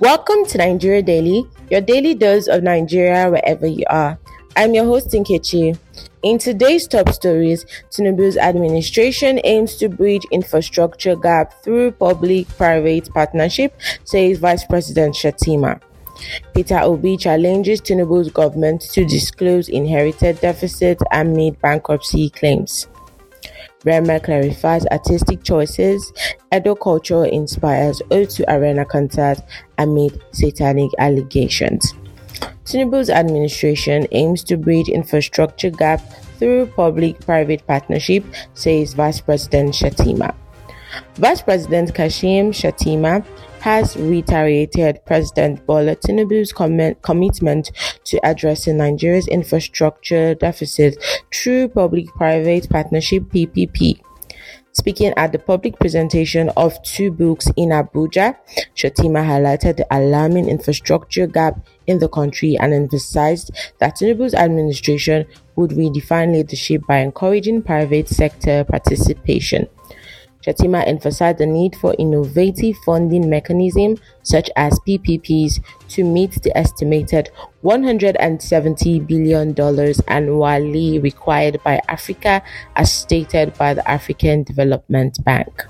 Welcome to Nigeria Daily, your daily dose of Nigeria wherever you are. I'm your host, Nkechi. In today's top stories, Tinubu's administration aims to bridge infrastructure gap through public-private partnership, says Vice President Shettima. Peter Obi challenges Tinubu's government to disclose inherited deficit amid bankruptcy claims. Rema clarifies artistic choices. Edo culture inspires O2 Arena concert amid satanic allegations. Tinubu's administration aims to bridge infrastructure gap through public-private partnership, says Vice President Shettima. Vice President Kashim Shettima has reiterated President Bola Tinubu's com- commitment to addressing Nigeria's infrastructure deficit through public-private partnership PPP. Speaking at the public presentation of two books in Abuja, Shettima highlighted the alarming infrastructure gap in the country and emphasized that Tinubu's administration would redefine leadership by encouraging private sector participation. Shettima emphasized the need for innovative funding mechanisms such as PPPs to meet the estimated $170 billion annually required by Africa as stated by the African Development Bank.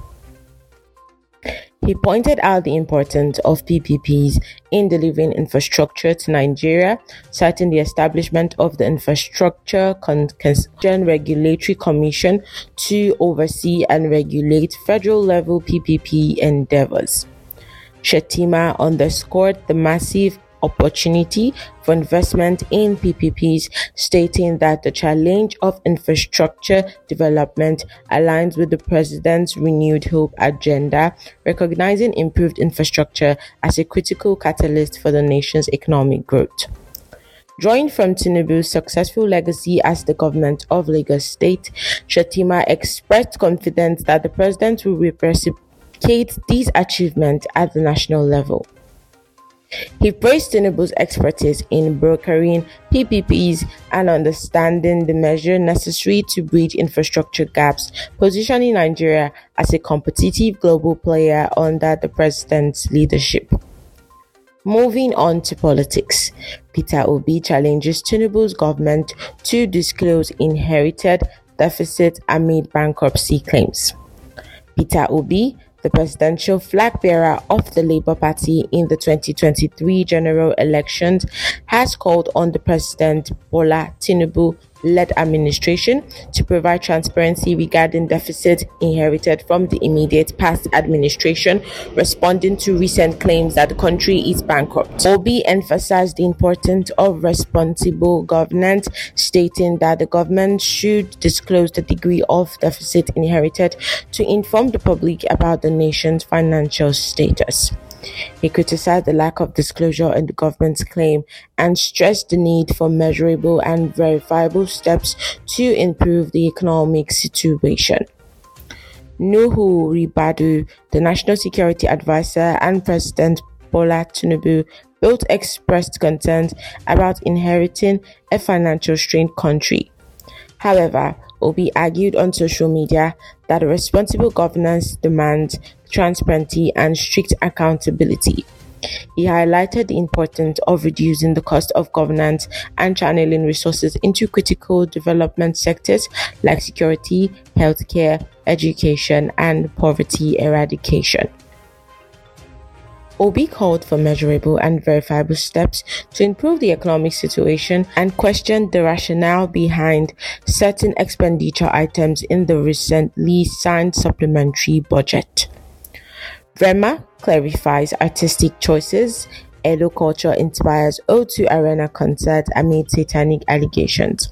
He pointed out the importance of PPPs in delivering infrastructure to Nigeria, citing the establishment of the Infrastructure Concession Regulatory Commission to oversee and regulate federal level PPP endeavors. Shettima underscored the massive opportunity for investment in PPPs, stating that the challenge of infrastructure development aligns with the president's renewed hope agenda, recognizing improved infrastructure as a critical catalyst for the nation's economic growth. Drawing from Tinubu's successful legacy as the government of Lagos State, Shettima expressed confidence that the president will reciprocate these achievements at the national level. He praised Tinubu's expertise in brokering PPPs and understanding the measure necessary to bridge infrastructure gaps, positioning Nigeria as a competitive global player under the president's leadership. Moving on to politics, Peter Obi challenges Tinubu's government to disclose inherited deficit amid bankruptcy claims. Peter Obi the presidential flag bearer of the Labour Party in the 2023 general elections, has called on the President Bola Tinubu led administration to provide transparency regarding deficits inherited from the immediate past administration, responding to recent claims that the country is bankrupt. Obi emphasized the importance of responsible governance, stating that the government should disclose the degree of deficit inherited to inform the public about the nation's financial status. He criticized the lack of disclosure in the government's claim and stressed the need for measurable and verifiable steps to improve the economic situation. Nuhu Ribadu, the National Security Advisor and President Bola Tinubu both expressed concern about inheriting a financial strained country. However, Obi argued on social media that responsible governance demands transparency and strict accountability. He highlighted the importance of reducing the cost of governance and channeling resources into critical development sectors like security, healthcare, education, and poverty eradication. Obi called for measurable and verifiable steps to improve the economic situation and questioned the rationale behind certain expenditure items in the recently signed supplementary budget. Rema clarifies artistic choices. Edo culture inspires O2 Arena concert amid satanic allegations.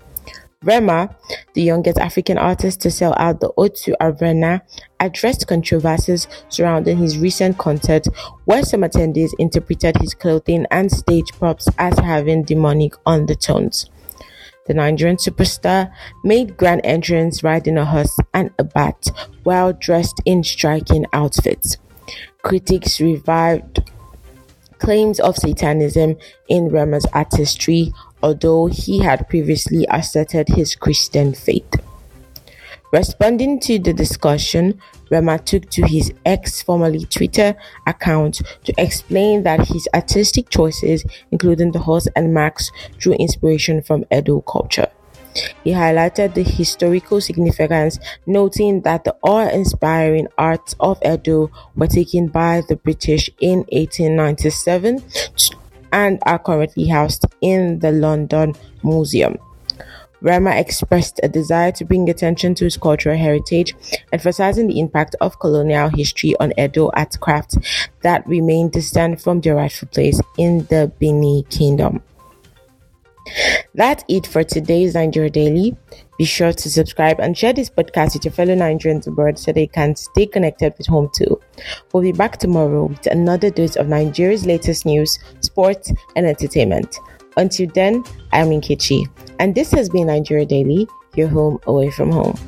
Rema, the youngest African artist to sell out the O2 Arena, addressed controversies surrounding his recent concert, where some attendees interpreted his clothing and stage props as having demonic undertones. The Nigerian superstar made grand entrance riding a horse and a bat while dressed in striking outfits. Critics revived claims of Satanism in Rema's artistry, although he had previously asserted his Christian faith. Responding to the discussion, Rema took to his ex formerly Twitter account to explain that his artistic choices, including the horse and Max, drew inspiration from Edo culture. He highlighted the historical significance, noting that the awe-inspiring arts of Edo were taken by the British in 1897 and are currently housed in the London Museum. Rema expressed a desire to bring attention to his cultural heritage, emphasizing the impact of colonial history on Edo art crafts that remain distant from their rightful place in the Bini Kingdom. That's it for today's Nigeria Daily. Be sure to subscribe and share this podcast with your fellow Nigerians abroad so they can stay connected with home too. We'll be back tomorrow with another dose of Nigeria's latest news, sports, and entertainment. Until then, I'm Nkechi, and this has been Nigeria Daily, your home away from home.